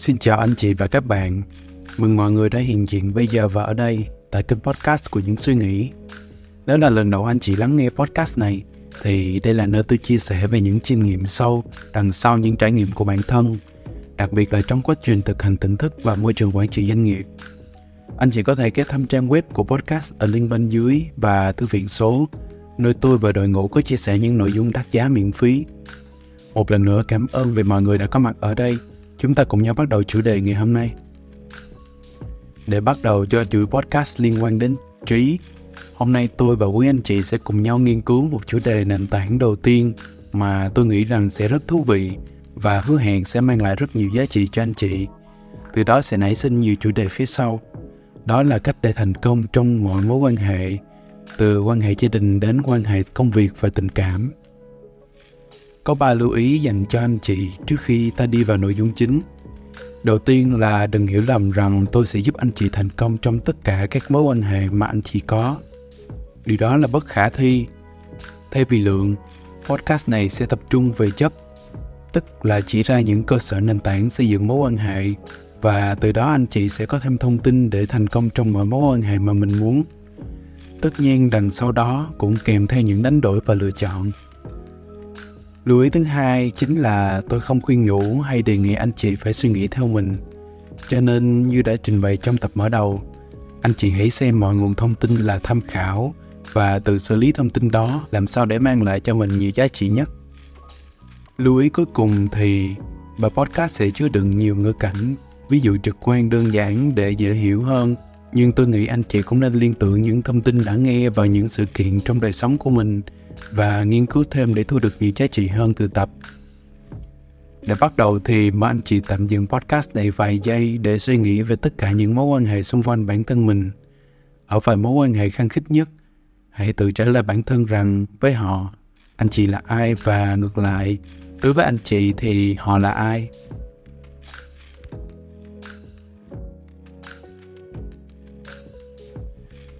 Xin chào anh chị và các bạn. Mừng mọi người đã hiện diện bây giờ và ở đây tại kênh podcast của những suy nghĩ. Nếu là lần đầu anh chị lắng nghe podcast này thì đây là nơi tôi chia sẻ về những chiêm nghiệm sâu đằng sau những trải nghiệm của bản thân, đặc biệt là trong quá trình thực hành tỉnh thức và môi trường quản trị doanh nghiệp. Anh chị có thể ghé thăm trang web của podcast ở link bên dưới và thư viện số, nơi tôi và đội ngũ có chia sẻ những nội dung đắt giá miễn phí. Một lần nữa cảm ơn vì mọi người đã có mặt ở đây Chúng ta cùng nhau bắt đầu chủ đề ngày hôm nay. Để bắt đầu cho chuỗi podcast liên quan đến trí, hôm nay tôi và quý anh chị sẽ cùng nhau nghiên cứu một chủ đề nền tảng đầu tiên mà tôi nghĩ rằng sẽ rất thú vị và hứa hẹn sẽ mang lại rất nhiều giá trị cho anh chị. Từ đó sẽ nảy sinh nhiều chủ đề phía sau. Đó là cách để thành công trong mọi mối quan hệ, từ quan hệ gia đình đến quan hệ công việc và tình cảm. Có ba lưu ý dành cho anh chị trước khi ta đi vào nội dung chính. Đầu tiên là đừng hiểu lầm rằng tôi sẽ giúp anh chị thành công trong tất cả các mối quan hệ mà anh chị có. Điều đó là bất khả thi. Thay vì lượng, podcast này sẽ tập trung về chất, tức là chỉ ra những cơ sở nền tảng xây dựng mối quan hệ và từ đó anh chị sẽ có thêm thông tin để thành công trong mọi mối quan hệ mà mình muốn. Tất nhiên đằng sau đó cũng kèm theo những đánh đổi và lựa chọn lưu ý thứ hai chính là tôi không khuyên nhủ hay đề nghị anh chị phải suy nghĩ theo mình. Cho nên như đã trình bày trong tập mở đầu, anh chị hãy xem mọi nguồn thông tin là tham khảo và tự xử lý thông tin đó làm sao để mang lại cho mình nhiều giá trị nhất. Lưu ý cuối cùng thì bài podcast sẽ chứa đựng nhiều ngữ cảnh, ví dụ trực quan, đơn giản để dễ hiểu hơn. Nhưng tôi nghĩ anh chị cũng nên liên tưởng những thông tin đã nghe vào những sự kiện trong đời sống của mình và nghiên cứu thêm để thu được nhiều giá trị hơn từ tập. Để bắt đầu thì mời anh chị tạm dừng podcast này vài giây để suy nghĩ về tất cả những mối quan hệ xung quanh bản thân mình. Ở vài mối quan hệ khăng khít nhất, hãy tự trả lời bản thân rằng với họ, anh chị là ai và ngược lại, đối với anh chị thì họ là ai.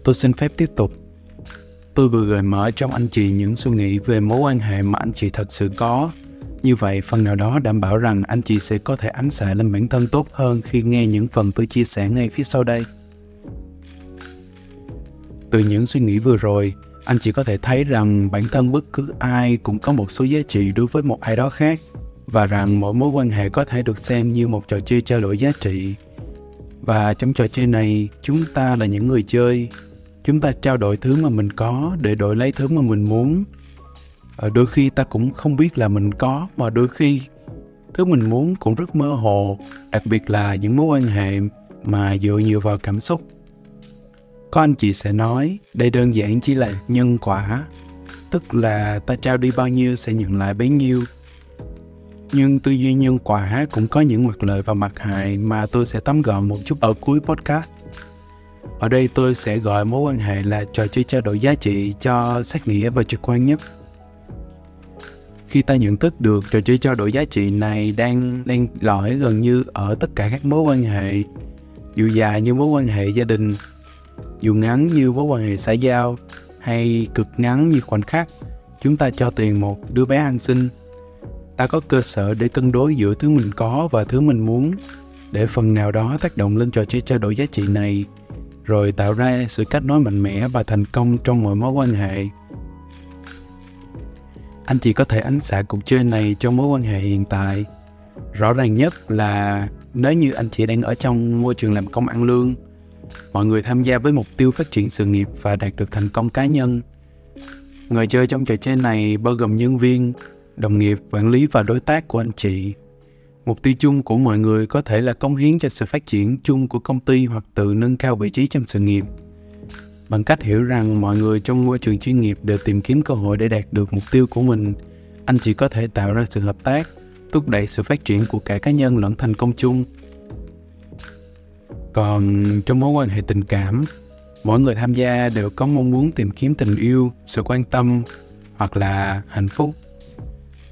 Tôi xin phép tiếp tục Tôi vừa gợi mở trong anh chị những suy nghĩ về mối quan hệ mà anh chị thật sự có. Như vậy, phần nào đó đảm bảo rằng anh chị sẽ có thể ánh xạ lên bản thân tốt hơn khi nghe những phần tôi chia sẻ ngay phía sau đây. Từ những suy nghĩ vừa rồi, anh chị có thể thấy rằng bản thân bất cứ ai cũng có một số giá trị đối với một ai đó khác và rằng mỗi mối quan hệ có thể được xem như một trò chơi trao đổi giá trị. Và trong trò chơi này, chúng ta là những người chơi chúng ta trao đổi thứ mà mình có để đổi lấy thứ mà mình muốn. Ờ, đôi khi ta cũng không biết là mình có mà đôi khi thứ mình muốn cũng rất mơ hồ đặc biệt là những mối quan hệ mà dựa nhiều vào cảm xúc. Có anh chị sẽ nói đây đơn giản chỉ là nhân quả tức là ta trao đi bao nhiêu sẽ nhận lại bấy nhiêu. Nhưng tư duy nhân quả cũng có những mặt lợi và mặt hại mà tôi sẽ tóm gọn một chút ở cuối podcast ở đây tôi sẽ gọi mối quan hệ là trò chơi trao đổi giá trị cho sát nghĩa và trực quan nhất. Khi ta nhận thức được trò chơi trao đổi giá trị này đang len lỏi gần như ở tất cả các mối quan hệ, dù dài như mối quan hệ gia đình, dù ngắn như mối quan hệ xã giao, hay cực ngắn như khoảnh khắc, chúng ta cho tiền một đứa bé ăn xin. Ta có cơ sở để cân đối giữa thứ mình có và thứ mình muốn, để phần nào đó tác động lên trò chơi trao đổi giá trị này rồi tạo ra sự kết nối mạnh mẽ và thành công trong mọi mối quan hệ. Anh chỉ có thể ánh xạ cuộc chơi này trong mối quan hệ hiện tại. Rõ ràng nhất là nếu như anh chị đang ở trong môi trường làm công ăn lương, mọi người tham gia với mục tiêu phát triển sự nghiệp và đạt được thành công cá nhân. Người chơi trong trò chơi này bao gồm nhân viên, đồng nghiệp, quản lý và đối tác của anh chị. Mục tiêu chung của mọi người có thể là cống hiến cho sự phát triển chung của công ty hoặc tự nâng cao vị trí trong sự nghiệp. Bằng cách hiểu rằng mọi người trong môi trường chuyên nghiệp đều tìm kiếm cơ hội để đạt được mục tiêu của mình, anh chỉ có thể tạo ra sự hợp tác, thúc đẩy sự phát triển của cả cá nhân lẫn thành công chung. Còn trong mối quan hệ tình cảm, mỗi người tham gia đều có mong muốn tìm kiếm tình yêu, sự quan tâm hoặc là hạnh phúc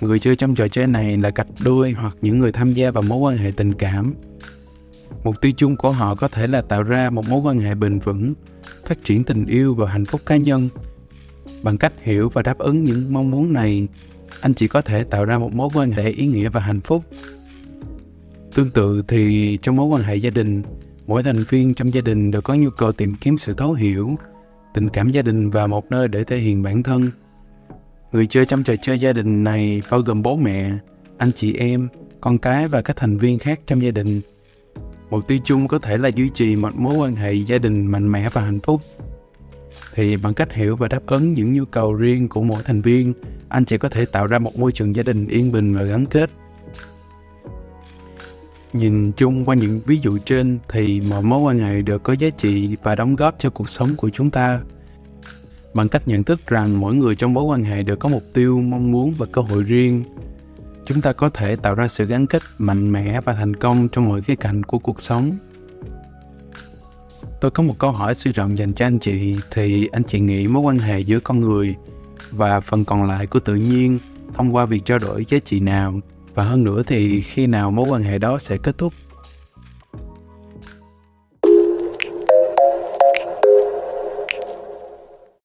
Người chơi trong trò chơi này là cặp đôi hoặc những người tham gia vào mối quan hệ tình cảm. Mục tiêu chung của họ có thể là tạo ra một mối quan hệ bền vững, phát triển tình yêu và hạnh phúc cá nhân. Bằng cách hiểu và đáp ứng những mong muốn này, anh chỉ có thể tạo ra một mối quan hệ ý nghĩa và hạnh phúc. Tương tự thì trong mối quan hệ gia đình, mỗi thành viên trong gia đình đều có nhu cầu tìm kiếm sự thấu hiểu, tình cảm gia đình và một nơi để thể hiện bản thân. Người chơi trong trò chơi gia đình này bao gồm bố mẹ, anh chị em, con cái và các thành viên khác trong gia đình. Mục tiêu chung có thể là duy trì một mối quan hệ gia đình mạnh mẽ và hạnh phúc. Thì bằng cách hiểu và đáp ứng những nhu cầu riêng của mỗi thành viên, anh chị có thể tạo ra một môi trường gia đình yên bình và gắn kết. Nhìn chung qua những ví dụ trên thì mọi mối quan hệ đều có giá trị và đóng góp cho cuộc sống của chúng ta. Bằng cách nhận thức rằng mỗi người trong mối quan hệ đều có mục tiêu, mong muốn và cơ hội riêng, chúng ta có thể tạo ra sự gắn kết mạnh mẽ và thành công trong mọi khía cạnh của cuộc sống. Tôi có một câu hỏi suy rộng dành cho anh chị thì anh chị nghĩ mối quan hệ giữa con người và phần còn lại của tự nhiên thông qua việc trao đổi giá trị nào? Và hơn nữa thì khi nào mối quan hệ đó sẽ kết thúc?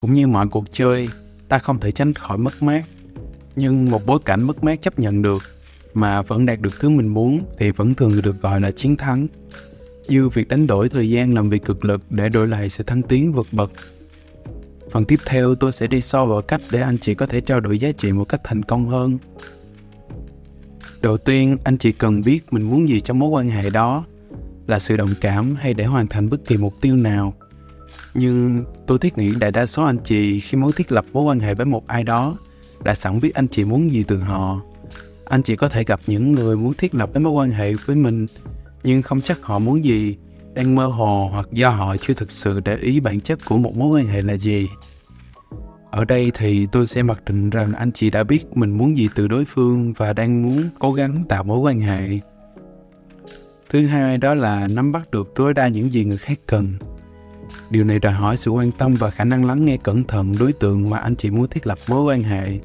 Cũng như mọi cuộc chơi, ta không thể tránh khỏi mất mát. Nhưng một bối cảnh mất mát chấp nhận được, mà vẫn đạt được thứ mình muốn thì vẫn thường được gọi là chiến thắng. Như việc đánh đổi thời gian làm việc cực lực để đổi lại sự thăng tiến vượt bậc. Phần tiếp theo, tôi sẽ đi sâu vào cách để anh chị có thể trao đổi giá trị một cách thành công hơn. Đầu tiên, anh chị cần biết mình muốn gì trong mối quan hệ đó. Là sự đồng cảm hay để hoàn thành bất kỳ mục tiêu nào nhưng tôi thiết nghĩ đại đa số anh chị khi muốn thiết lập mối quan hệ với một ai đó đã sẵn biết anh chị muốn gì từ họ. Anh chị có thể gặp những người muốn thiết lập mối quan hệ với mình, nhưng không chắc họ muốn gì, đang mơ hồ hoặc do họ chưa thực sự để ý bản chất của một mối quan hệ là gì. Ở đây thì tôi sẽ mặc định rằng anh chị đã biết mình muốn gì từ đối phương và đang muốn cố gắng tạo mối quan hệ. Thứ hai đó là nắm bắt được tối đa những gì người khác cần điều này đòi hỏi sự quan tâm và khả năng lắng nghe cẩn thận đối tượng mà anh chị muốn thiết lập mối quan hệ.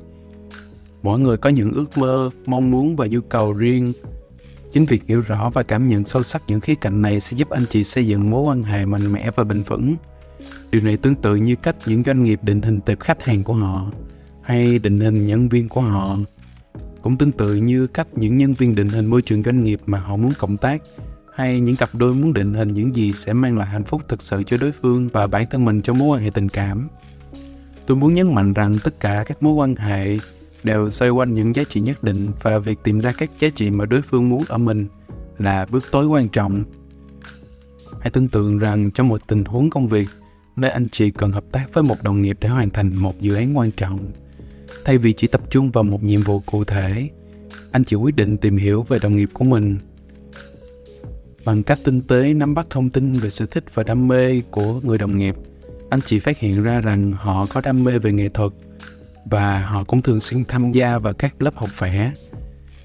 Mỗi người có những ước mơ, mong muốn và nhu cầu riêng. Chính việc hiểu rõ và cảm nhận sâu sắc những khía cạnh này sẽ giúp anh chị xây dựng mối quan hệ mạnh mẽ và bền vững. Điều này tương tự như cách những doanh nghiệp định hình tệp khách hàng của họ hay định hình nhân viên của họ. Cũng tương tự như cách những nhân viên định hình môi trường doanh nghiệp mà họ muốn cộng tác hay những cặp đôi muốn định hình những gì sẽ mang lại hạnh phúc thực sự cho đối phương và bản thân mình trong mối quan hệ tình cảm. Tôi muốn nhấn mạnh rằng tất cả các mối quan hệ đều xoay quanh những giá trị nhất định và việc tìm ra các giá trị mà đối phương muốn ở mình là bước tối quan trọng. Hãy tưởng tượng rằng trong một tình huống công việc, nơi anh chị cần hợp tác với một đồng nghiệp để hoàn thành một dự án quan trọng. Thay vì chỉ tập trung vào một nhiệm vụ cụ thể, anh chị quyết định tìm hiểu về đồng nghiệp của mình. Bằng cách tinh tế nắm bắt thông tin về sở thích và đam mê của người đồng nghiệp, anh chị phát hiện ra rằng họ có đam mê về nghệ thuật và họ cũng thường xuyên tham gia vào các lớp học vẽ.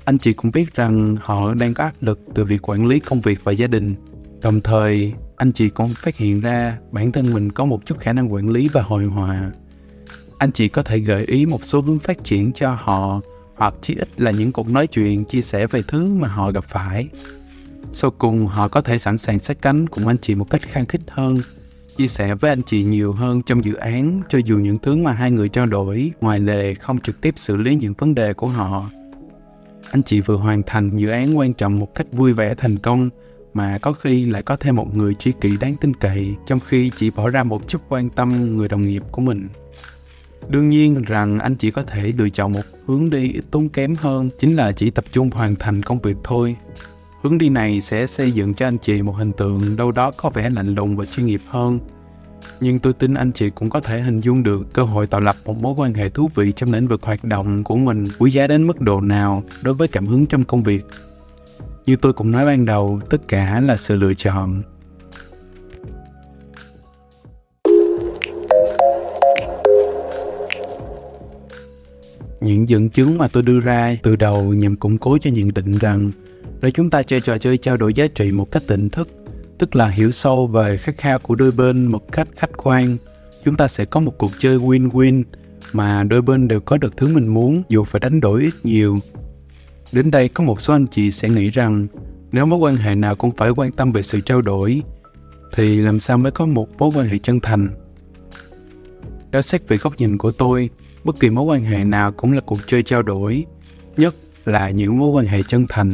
Anh chị cũng biết rằng họ đang có áp lực từ việc quản lý công việc và gia đình. Đồng thời, anh chị cũng phát hiện ra bản thân mình có một chút khả năng quản lý và hồi hòa. Anh chị có thể gợi ý một số hướng phát triển cho họ hoặc chí ít là những cuộc nói chuyện chia sẻ về thứ mà họ gặp phải. Sau cùng, họ có thể sẵn sàng sát cánh cùng anh chị một cách khăng khít hơn, chia sẻ với anh chị nhiều hơn trong dự án cho dù những thứ mà hai người trao đổi ngoài lề không trực tiếp xử lý những vấn đề của họ. Anh chị vừa hoàn thành dự án quan trọng một cách vui vẻ thành công mà có khi lại có thêm một người tri kỷ đáng tin cậy trong khi chỉ bỏ ra một chút quan tâm người đồng nghiệp của mình đương nhiên rằng anh chỉ có thể lựa chọn một hướng đi ít tốn kém hơn chính là chỉ tập trung hoàn thành công việc thôi hướng đi này sẽ xây dựng cho anh chị một hình tượng đâu đó có vẻ lạnh lùng và chuyên nghiệp hơn. Nhưng tôi tin anh chị cũng có thể hình dung được cơ hội tạo lập một mối quan hệ thú vị trong lĩnh vực hoạt động của mình quý giá đến mức độ nào đối với cảm hứng trong công việc. Như tôi cũng nói ban đầu, tất cả là sự lựa chọn. Những dẫn chứng mà tôi đưa ra từ đầu nhằm củng cố cho nhận định rằng nếu chúng ta chơi trò chơi trao đổi giá trị một cách tỉnh thức tức là hiểu sâu về khát khao của đôi bên một cách khách quan chúng ta sẽ có một cuộc chơi win-win mà đôi bên đều có được thứ mình muốn dù phải đánh đổi ít nhiều Đến đây có một số anh chị sẽ nghĩ rằng nếu mối quan hệ nào cũng phải quan tâm về sự trao đổi thì làm sao mới có một mối quan hệ chân thành. Nếu xét về góc nhìn của tôi, bất kỳ mối quan hệ nào cũng là cuộc chơi trao đổi, nhất là những mối quan hệ chân thành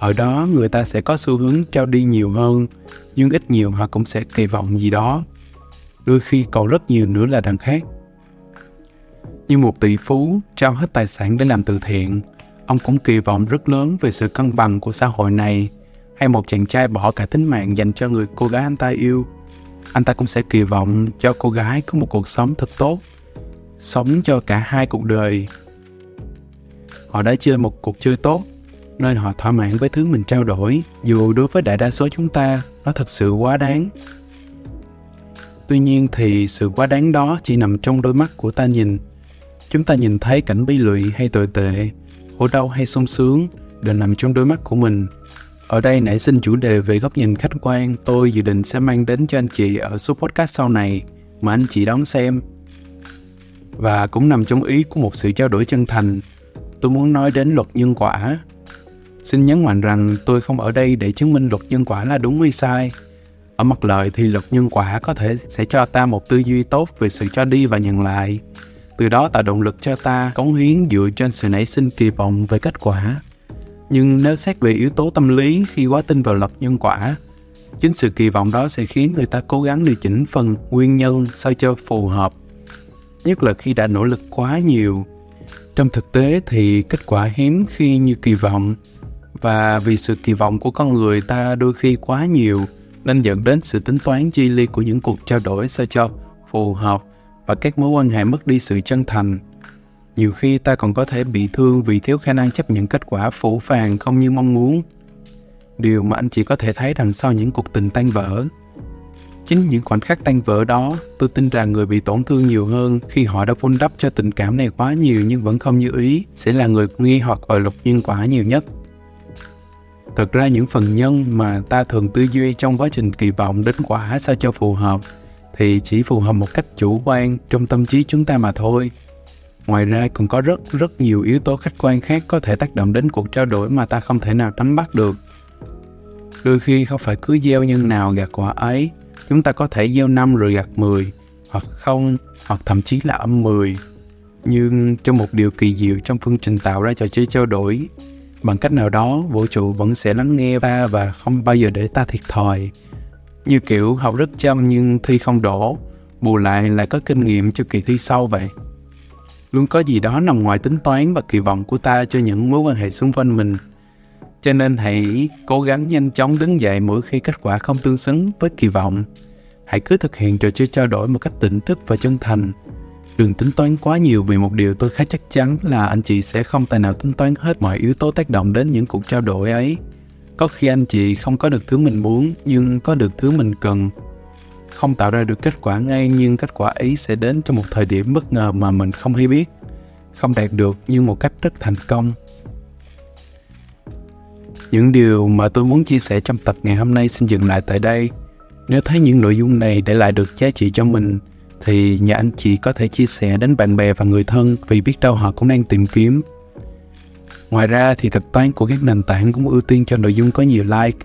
ở đó người ta sẽ có xu hướng trao đi nhiều hơn, nhưng ít nhiều họ cũng sẽ kỳ vọng gì đó. Đôi khi còn rất nhiều nữa là đằng khác. Như một tỷ phú trao hết tài sản để làm từ thiện, ông cũng kỳ vọng rất lớn về sự cân bằng của xã hội này, hay một chàng trai bỏ cả tính mạng dành cho người cô gái anh ta yêu. Anh ta cũng sẽ kỳ vọng cho cô gái có một cuộc sống thật tốt, sống cho cả hai cuộc đời. Họ đã chơi một cuộc chơi tốt nên họ thỏa mãn với thứ mình trao đổi, dù đối với đại đa số chúng ta, nó thật sự quá đáng. Tuy nhiên thì sự quá đáng đó chỉ nằm trong đôi mắt của ta nhìn. Chúng ta nhìn thấy cảnh bi lụy hay tồi tệ, khổ đau hay sung sướng, đều nằm trong đôi mắt của mình. Ở đây nảy sinh chủ đề về góc nhìn khách quan tôi dự định sẽ mang đến cho anh chị ở số podcast sau này, mà anh chị đón xem. Và cũng nằm trong ý của một sự trao đổi chân thành. Tôi muốn nói đến luật nhân quả xin nhấn mạnh rằng tôi không ở đây để chứng minh luật nhân quả là đúng hay sai. Ở mặt lợi thì luật nhân quả có thể sẽ cho ta một tư duy tốt về sự cho đi và nhận lại. Từ đó tạo động lực cho ta cống hiến dựa trên sự nảy sinh kỳ vọng về kết quả. Nhưng nếu xét về yếu tố tâm lý khi quá tin vào luật nhân quả, chính sự kỳ vọng đó sẽ khiến người ta cố gắng điều chỉnh phần nguyên nhân sao cho phù hợp, nhất là khi đã nỗ lực quá nhiều. Trong thực tế thì kết quả hiếm khi như kỳ vọng và vì sự kỳ vọng của con người ta đôi khi quá nhiều, nên dẫn đến sự tính toán chi ly của những cuộc trao đổi sao cho phù hợp và các mối quan hệ mất đi sự chân thành. Nhiều khi ta còn có thể bị thương vì thiếu khả năng chấp nhận kết quả phủ phàng không như mong muốn. Điều mà anh chỉ có thể thấy đằng sau những cuộc tình tan vỡ, chính những khoảnh khắc tan vỡ đó, tôi tin rằng người bị tổn thương nhiều hơn khi họ đã vun đắp cho tình cảm này quá nhiều nhưng vẫn không như ý sẽ là người nghi hoặc ở lục nhân quả nhiều nhất thực ra những phần nhân mà ta thường tư duy trong quá trình kỳ vọng đến quả sao cho phù hợp, thì chỉ phù hợp một cách chủ quan trong tâm trí chúng ta mà thôi. Ngoài ra còn có rất rất nhiều yếu tố khách quan khác có thể tác động đến cuộc trao đổi mà ta không thể nào nắm bắt được. Đôi khi không phải cứ gieo nhân nào gặt quả ấy, chúng ta có thể gieo năm rồi gặt 10 hoặc không, hoặc thậm chí là âm 10 nhưng trong một điều kỳ diệu trong phương trình tạo ra trò chơi trao đổi bằng cách nào đó, vũ trụ vẫn sẽ lắng nghe ta và không bao giờ để ta thiệt thòi. Như kiểu, học rất chăm nhưng thi không đổ, bù lại lại có kinh nghiệm cho kỳ thi sau vậy. Luôn có gì đó nằm ngoài tính toán và kỳ vọng của ta cho những mối quan hệ xung quanh mình. Cho nên hãy cố gắng nhanh chóng đứng dậy mỗi khi kết quả không tương xứng với kỳ vọng. Hãy cứ thực hiện trò chơi trao đổi một cách tỉnh thức và chân thành đừng tính toán quá nhiều vì một điều tôi khá chắc chắn là anh chị sẽ không tài nào tính toán hết mọi yếu tố tác động đến những cuộc trao đổi ấy. Có khi anh chị không có được thứ mình muốn, nhưng có được thứ mình cần. Không tạo ra được kết quả ngay, nhưng kết quả ấy sẽ đến trong một thời điểm bất ngờ mà mình không hay biết. Không đạt được, nhưng một cách rất thành công. Những điều mà tôi muốn chia sẻ trong tập ngày hôm nay xin dừng lại tại đây. Nếu thấy những nội dung này để lại được giá trị cho mình thì nhà anh chị có thể chia sẻ đến bạn bè và người thân vì biết đâu họ cũng đang tìm kiếm ngoài ra thì thuật toán của các nền tảng cũng ưu tiên cho nội dung có nhiều like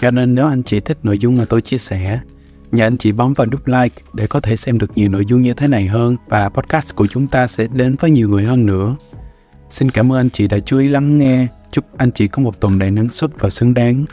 cho nên nếu anh chị thích nội dung mà tôi chia sẻ nhà anh chị bấm vào nút like để có thể xem được nhiều nội dung như thế này hơn và podcast của chúng ta sẽ đến với nhiều người hơn nữa. Xin cảm ơn anh chị đã chú ý lắng nghe. Chúc anh chị có một tuần đầy năng suất và xứng đáng.